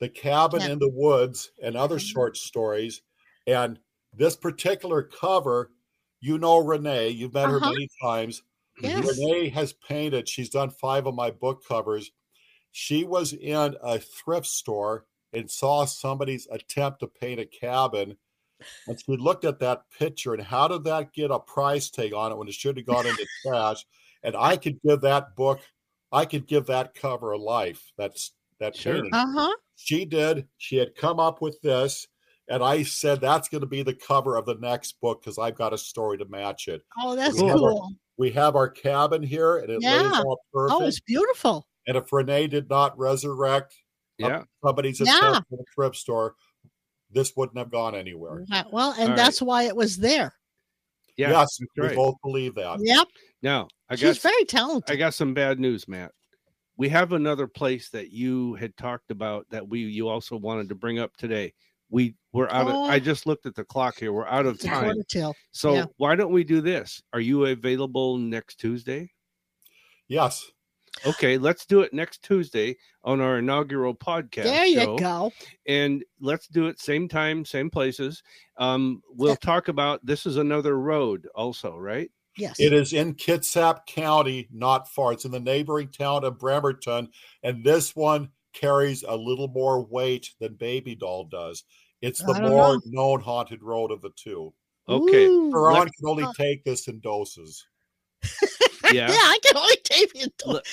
The Cabin Yeah. in the Woods and Other Mhm. Short Stories. And this particular cover, you know Renee, you've met her Uh-huh. many times. Yes. Renee has painted, she's done five of my book covers. She was in a thrift store and saw somebody's attempt to paint a cabin. And she looked at that picture and how did that get a price tag on it when it should have gone into trash? And I could give that book, I could give that cover a life. That's that Sure. painting. Uh huh. She did. She had come up with this. And I said that's going to be the cover of the next book because I've got a story to match it. Oh, that's Cool. cool. We have our cabin here and it lays Yeah. all perfect. Oh, it's beautiful. And if Renee did not resurrect Yeah. somebody's Yeah. attempt at a thrift store, this wouldn't have gone anywhere. Wow. Well, and All right. that's why it was there. Yeah. yes, we right. both believe that. Yep. Now, I got She's very talented. I got some bad news, Matt. We have another place that you had talked about that we you also wanted to bring up today. We we're out of Oh. I just looked at the clock here. We're out of It's time. So yeah. why don't we do this? Are you available next Tuesday? Yes. Okay, let's do it next Tuesday on our inaugural podcast. There you show. go. and let's do it same time, same places. Um, we'll Yeah. talk about this is another road, also, right? Yes. It is in Kitsap County, not far. It's in the neighboring town of Bremerton. And this one carries a little more weight than Baby Doll does. It's the more know. known haunted road of the two. Okay, Ooh, Ron can only take this in doses. Yeah. yeah, I can only tape you.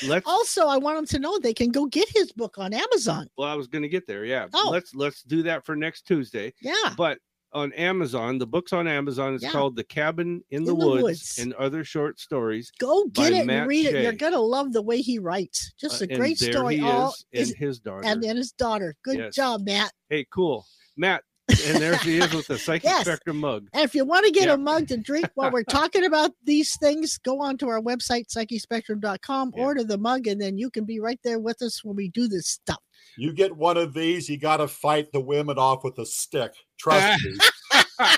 Let's. Also, I want them to know they can go get his book on Amazon. Well, I was going to get there. Yeah. Oh. Let's let's do that for next Tuesday. Yeah. But on Amazon, the book's on Amazon. It's Yeah. called The Cabin in, the, In the Woods, Woods. and Other Short Stories. Go get it Matt and read it. You're gonna love the way he writes. Just Uh, a and great story. All is, is- his daughter. and then his daughter. Good Yes. job, Matt. hey, cool, Matt. And there she is with the Psychic Yes. Spectrum mug. And if you want to get Yeah. a mug to drink while we're talking about these things, go on to our website, psychicspectrum.com, Yeah. order the mug, and then you can be right there with us when we do this stuff. You get one of these, you got to fight the women off with a stick. Trust me.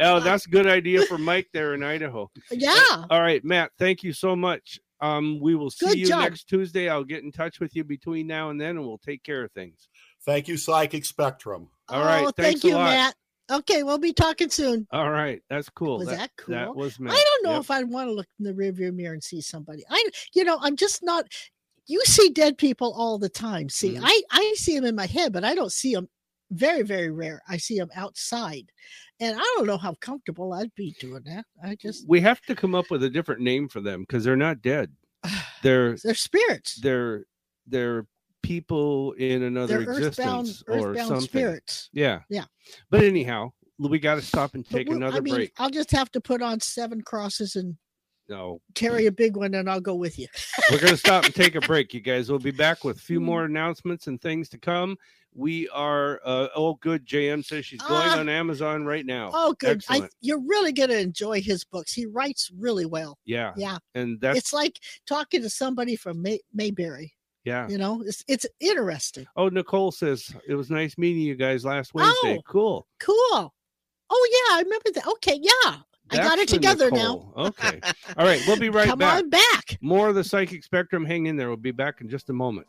Oh, that's a good idea for Mike there in Idaho. Yeah. All right, Matt. Thank you so much. Um, we will see Good you job. next Tuesday. I'll get in touch with you between now and then, and we'll take care of things. Thank you, Psychic Spectrum. All right, Oh, thanks thank you. Matt. Okay, we'll be talking soon. All right, that's cool. Was that cool? That was Matt. I don't know Yep. if I'd want to look in the rearview mirror and see somebody. I, you know, I'm just not. You see dead people all the time. See, Mhm. I I see them in my head, but I don't see them. Very very rare. I see them outside, and I don't know how comfortable I'd be doing that. I just we have to come up with a different name for them because they're not dead. They're they're spirits. they're they're people in another They're earthbound existence or earthbound something. spirits. Yeah, Yeah. But anyhow, we got to stop and take another I mean, break. I'll just have to put on seven crosses and No, carry a big one, and I'll go with you. we're going to stop and take a break, you guys. We'll be back with a few Mm. more announcements and things to come. We are, uh, oh, good. JM says she's going Ah. on Amazon right now. Oh, good. I, you're really going to enjoy his books. He writes really well. yeah. Yeah. And that's, it's like talking to somebody from May- Mayberry. Yeah. You know, it's it's interesting. Oh, Nicole says it was nice meeting you guys last Wednesday. Oh. Cool. Cool. Oh yeah, I remember that. Okay, yeah, I got it the together now. Okay. All right. We'll be right back. Come on back. More of the psychic spectrum. Hang in there. We'll be back in just a moment.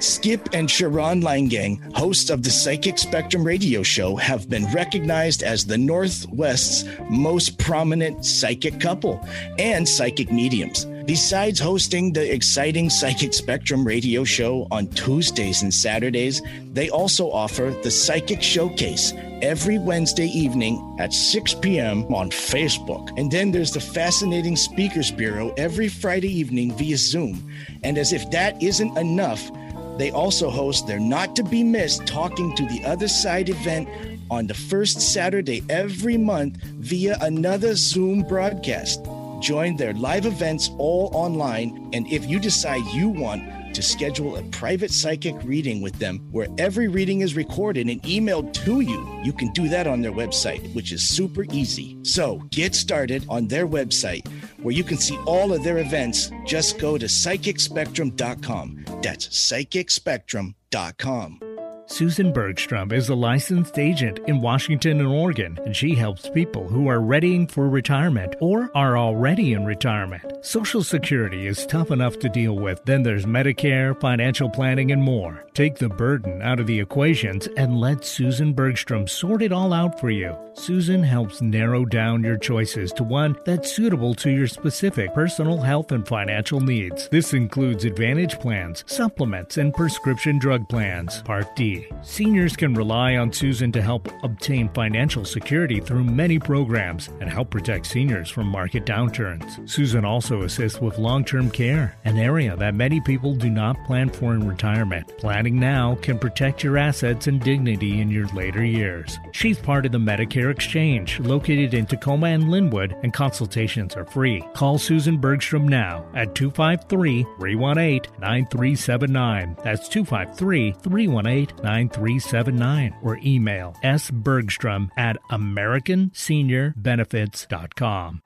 Skip and Sha'ron Langang, hosts of the Psychic Spectrum radio show, have been recognized as the Northwest's most prominent psychic couple and psychic mediums. Besides hosting the exciting Psychic Spectrum radio show on Tuesdays and Saturdays, they also offer the Psychic Showcase every Wednesday evening at 6 p.m. on Facebook. And then there's the Fascinating Speakers Bureau every Friday evening via Zoom. And as if that isn't enough, they also host their not to be missed Talking to the Other Side event on the first Saturday every month via another Zoom broadcast. Join their live events all online, and if you decide you want to schedule a private psychic reading with them where every reading is recorded and emailed to you, you can do that on their website, which is super easy. So get started on their website where you can see all of their events. Just go to psychicspectrum.com. That's psychicspectrum.com. Susan Bergstrom is a licensed agent in Washington and Oregon, and she helps people who are readying for retirement or are already in retirement. Social Security is tough enough to deal with. Then there's Medicare, financial planning, and more. Take the burden out of the equations and let Susan Bergstrom sort it all out for you. Susan helps narrow down your choices to one that's suitable to your specific personal health and financial needs. This includes Advantage plans, supplements, and prescription drug plans. Part D. Seniors can rely on Susan to help obtain financial security through many programs and help protect seniors from market downturns. Susan also assists with long term care, an area that many people do not plan for in retirement. Planning now can protect your assets and dignity in your later years. She's part of the Medicare Exchange, located in Tacoma and Lynnwood, and consultations are free. Call Susan Bergstrom now at 253 318 9379. That's 253 318 9379. Or email sbergstrom at AmericanSeniorBenefits.com.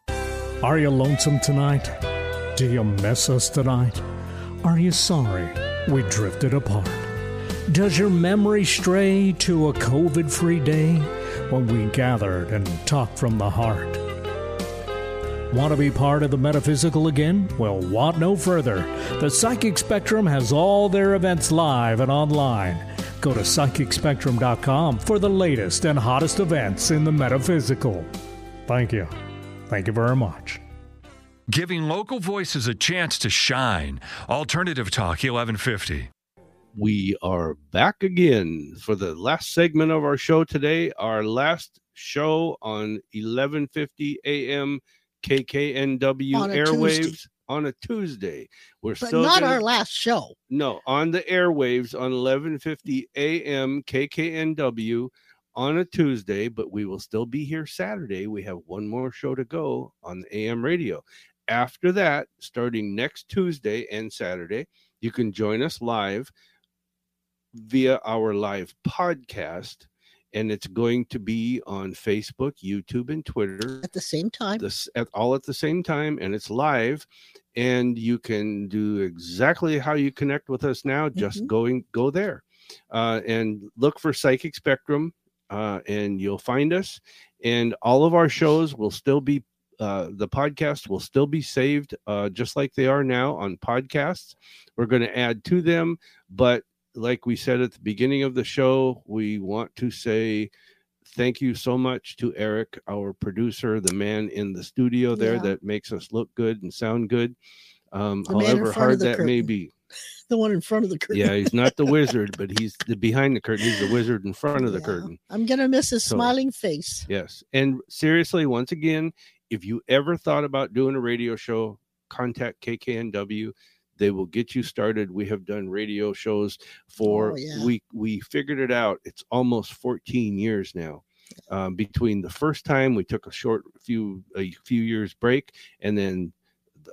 Are you lonesome tonight? Do you miss us tonight? Are you sorry we drifted apart? Does your memory stray to a COVID free day when we gathered and talked from the heart? Want to be part of the metaphysical again? Well, want no further. The Psychic Spectrum has all their events live and online. Go to psychicspectrum.com for the latest and hottest events in the metaphysical. Thank you. Thank you very much. Giving local voices a chance to shine. Alternative Talk 1150. We are back again for the last segment of our show today. Our last show on 11:50 a.m. KKNW On airwaves Tuesday. On a Tuesday. We're but still not gonna- our last show. no on the airwaves on 11:50 a.m. KKNW on a Tuesday, but we will still be here Saturday. We have one more show to go on the AM radio. After that, starting next Tuesday and Saturday, you can join us live via our live podcast and it's going to be on Facebook, YouTube and Twitter. At the same time, this at all at the same time and it's live and you can do exactly how you connect with us now just Mhm. going go there. Uh, and look for psychic spectrum uh, and you'll find us and all of our shows will still be uh, the podcast will still be saved uh, just like they are now on podcasts. We're going to add to them but like we said at the beginning of the show we want to say thank you so much to Eric, our producer, the man in the studio there Yeah. that makes us look good and sound good. Um, The man in however hard that may be. the one in front of the curtain. Yeah, he's not the wizard, but he's the behind the curtain. He's the wizard in front of the Yeah. curtain. I'm gonna miss his So- smiling face. Yes. And seriously, once again, if you ever thought about doing a radio show, contact KKNW. They will get you started. We have done radio shows for Oh, yeah. we we figured it out. It's almost 14 years now. Um, between the first time we took a short few a few years break and then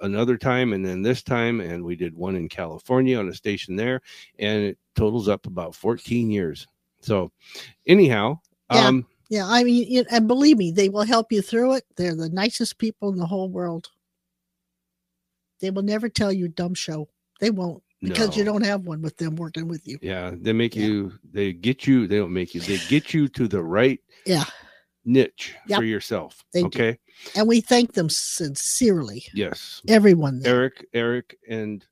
another time and then this time and we did one in California on a station there and it totals up about 14 years. So anyhow, Yeah. um Yeah, I mean, and believe me, they will help you through it. They're the nicest people in the whole world. They will never tell you dumb show. They won't because you don't have one with them working with you. Yeah, they make Yeah. you. They get you. They don't make you. They get you to the right Yeah, niche Yep, for yourself. they do. okay. and we thank them sincerely, Yes. everyone there Eric, Eric, and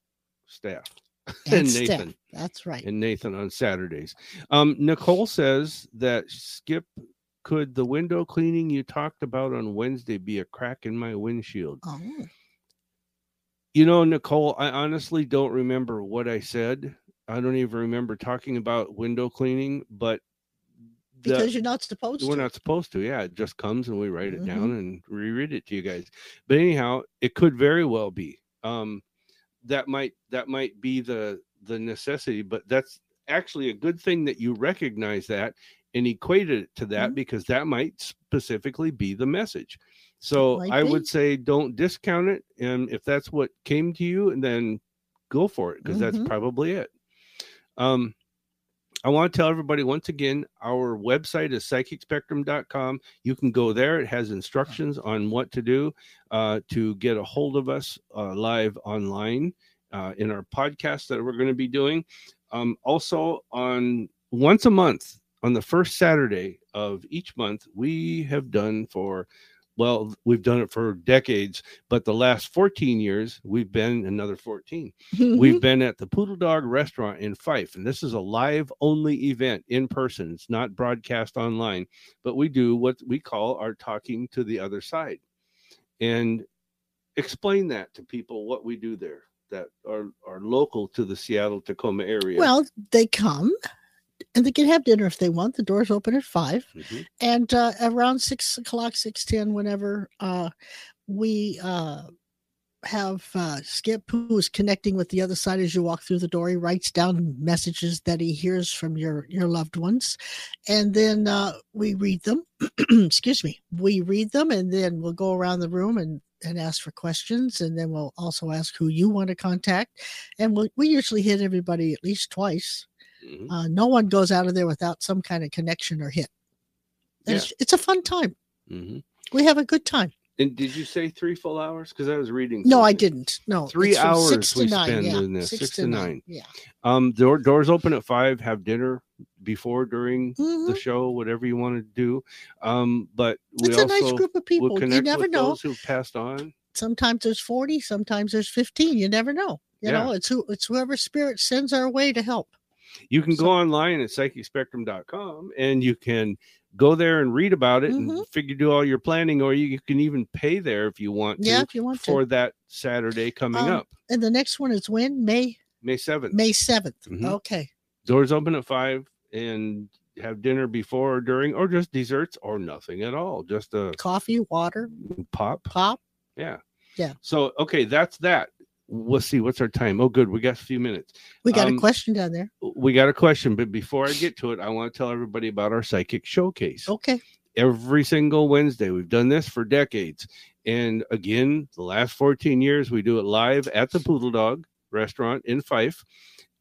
staff, and, and. Nathan. That's right. and Nathan on Saturdays. Um, Nicole says that Skip, could the window cleaning you talked about on Wednesday be a crack in my windshield? Oh, You know, Nicole, I honestly don't remember what I said. I don't even remember talking about window cleaning, but the- because you're not supposed to we're to. not supposed to. Yeah, it just comes and we write it down Mm-hmm. and reread it to you guys. But anyhow, it could very well be. Um, that might that might be the the necessity, but that's actually a good thing that you recognize that and equated it to that Mhm. because that might specifically be the message. So I would say don't discount it, and if that's what came to you, and then go for it because that's Mhm. probably it. Um, I want to tell everybody once again our website is psychicspectrum.com. You can go there, it has instructions on what to do uh, to get a hold of us uh, live online uh, in our podcast that we're going to be doing. Um, also, on once a month, on the first Saturday of each month, we have done for well, we've done it for decades, but the last 14 years, we've been another 14 we've mm-hmm. been at the Poodle Dog restaurant in Fife, and this is a live only event in person. It's not broadcast online, but we do what we call our talking to the other side. And explain that to people what we do there that are, are local to the Seattle Tacoma area. well, they come and they can have dinner if they want. The doors open at five. Mhm. and uh, around six o'clock, six ten, whenever uh, we uh, have uh, Skip, who is connecting with the other side as you walk through the door. He writes down messages that he hears from your your loved ones, and then uh, we read them. Excuse me, we read them, and then we'll go around the room and and ask for questions, and then we'll also ask who you want to contact, and we we usually hit everybody at least twice. Mhm. Uh, no one goes out of there without some kind of connection or hit. Yeah. It's, it's a fun time. Mhm. We have a good time. And did you say three full hours? Because I was reading. No, I didn't. No, Three it's hours six to we nine. spend yeah. doing this, Six, six to to nine. nine. Yeah. Um, door, doors open at five. Have dinner before, during the Mhm. show, whatever you want to do. Um, but we It's a nice group of will people. You never with know. those who've passed on. Sometimes there's 40, sometimes there's 15. You never know. You Yeah. know, it's who it's whoever spirit sends our way to help. You can So- go online at psychicspectrum.com and you can go there and read about it Mhm. and figure do all your planning, or you, you can even pay there if you want to Yeah, if you want for to. that Saturday coming Um, up, And the next one is when? May May 7th. May 7th. Mhm. Okay. Doors open at five and have dinner before or during, or just desserts or nothing at all. Just a Coffee, water, pop. pop. Yeah. Yeah. So okay, that's that. We'll see. What's our time? Oh, good. We got a few minutes. We got Um, a question down there. We got a question, but before I get to it, I want to tell everybody about our psychic showcase. Okay. Every single Wednesday, we've done this for decades, and again, the last 14 years, we do it live at the Poodle Dog Restaurant in Fife,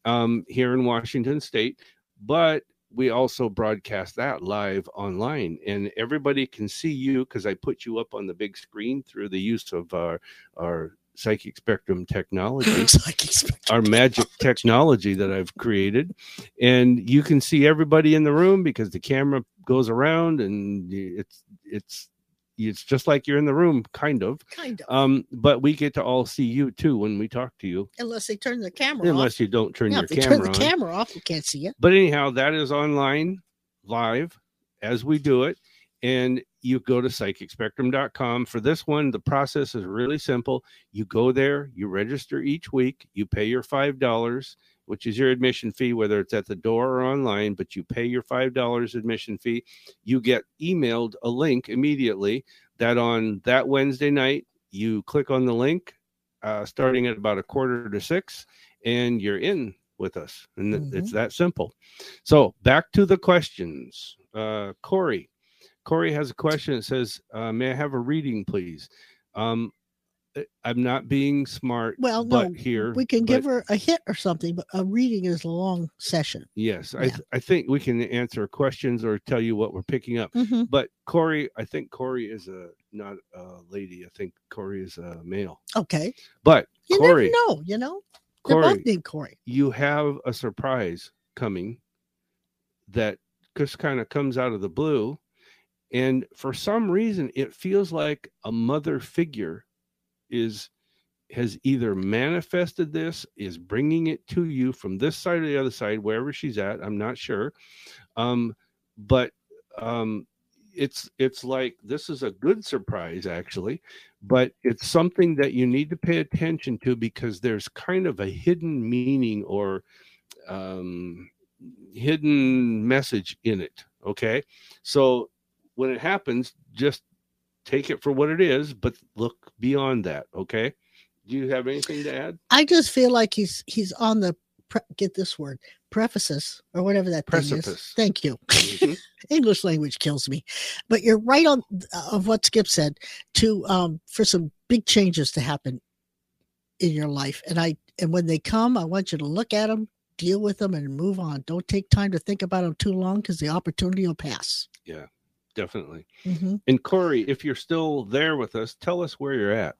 um, here in Washington State. But we also broadcast that live online, and everybody can see you because I put you up on the big screen through the use of our our psychic spectrum technology Psychic spectrum. our magic technology that I've created. And you can see everybody in the room because the camera goes around and it's it's it's just like you're in the room, kind of. Kind of. Um, but we get to all see you too when we talk to you, Unless they turn the camera off. unless you don't turn yeah, your if camera turn the on. camera off, you can't see it. But anyhow, that is online live as we do it. And you go to psychicspectrum.com. For this one, the process is really simple. You go there, you register each week, you pay your $5, which is your admission fee, whether it's at the door or online, but you pay your $5 admission fee. You get emailed a link immediately that on that Wednesday night, you click on the link uh, starting at about a quarter to six, and you're in with us. And th- it's that simple. So back to the questions. Uh, Corey. Corey has a question. It says, uh, "May I have a reading, please?" Um, I- I'm not being smart. Well, but no, here we can but give her a hit or something, but a reading is a long session. Yes, I th- I think we can answer questions or tell you what we're picking up. Mhm. But Corey, I think Corey is a not a lady. I think Corey is a male. Okay. But You Corey, never know, you know? They're Corey, both named Corey. you have a surprise coming that just kind of comes out of the blue. And for some reason, it feels like a mother figure is has either manifested this, is bringing it to you from this side or the other side, wherever she's at. I'm not sure. Um, but um, it's it's like this is a good surprise actually but it's something that you need to pay attention to because there's kind of a hidden meaning or um, hidden message in it okay so when it happens just take it for what it is but look beyond that okay do you have anything to add I just feel like he's he's on the pre- get this word prefaces or whatever that thing is. Precipice. Thank you. Mhm. English language kills me, but you're right on uh, of what Skip said to um for some big changes to happen in your life, and I and when they come, I want you to look at them, deal with them, and move on. Don't take time to think about them too long because the opportunity will pass. yeah definitely hmm and corey if you're still there with us tell us where you're at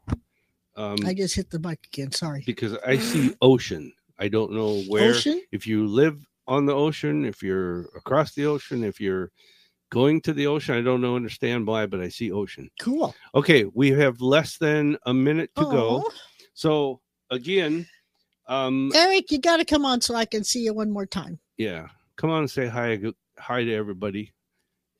um, I just hit the mic again. Sorry. because I see ocean. I don't know where. Ocean? If you live on the ocean, if you're across the ocean, if you're going to the ocean, I don't know understand why, but I see ocean. Cool. Okay, we have less than a minute to go. So again, um, Eric, you got to come on so I can see you one more time. yeah, come on and say hi, hi to everybody.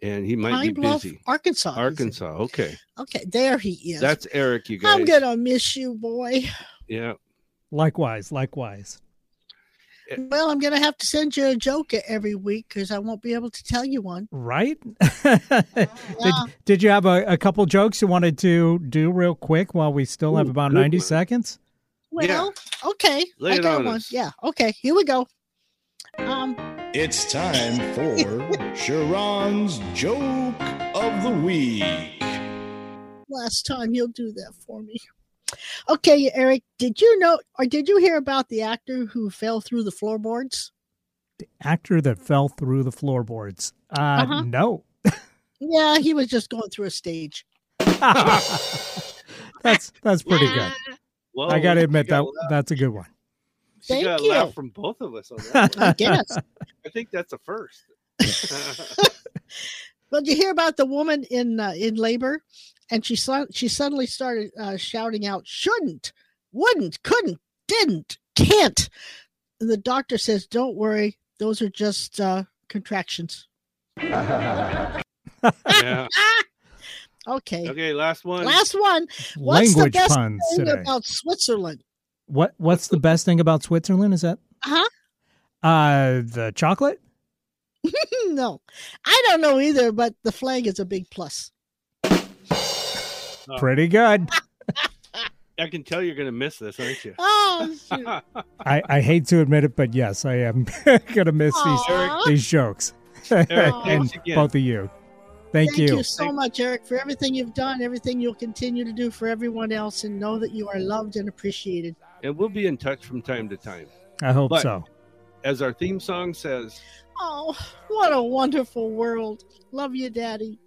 And he might Pine be Bluff, busy. Arkansas. Arkansas. Okay, Okay, there he is. that's Eric. You guys. I'm gonna miss you, boy. Yeah. Likewise, likewise. Well, I'm gonna have to send you a joke every week because I won't be able to tell you one. Right? did, did you have a, a couple jokes you wanted to do real quick while we still have about 90 one. seconds? Well, okay, Lay I got on one. us. Yeah, okay, here we go. Um, It's time for Sha'ron's Joke of the Week. last time you'll do that for me. Okay, Eric, did you know or did you hear about the actor who fell through the floorboards? The actor that fell through the floorboards. Uh, Uh-huh. No. Yeah, he was just going through a stage. that's that's pretty good. Well, I got to admit got that a that's a good one. You got a you. laugh from both of us on that. one. I guess. I think that's a first. But you hear about the woman in uh, in labor, and she su- she suddenly started uh, shouting out, "Shouldn't, wouldn't, couldn't, didn't, can't." And the doctor says, "Don't worry, those are just uh, contractions." yeah. Okay. Okay, last one. Last one. What's Language the best puns thing today. about Switzerland? What what's the best thing about Switzerland? Is that Huh? uh the chocolate? no, I don't know either. But the flag is a big plus. Oh. Pretty good. I can tell you're going to miss this, aren't you? Oh, shoot. I, I hate to admit it, but yes, I am gonna miss Aw. these these jokes. Eric, and again. both of you. Thank, Thank you. you so much, Eric, for everything you've done, everything you'll continue to do for everyone else, and know that you are loved and appreciated. And we'll be in touch from time to time. I hope But- so. As our theme song says, Oh, what a wonderful world. Love you, Daddy.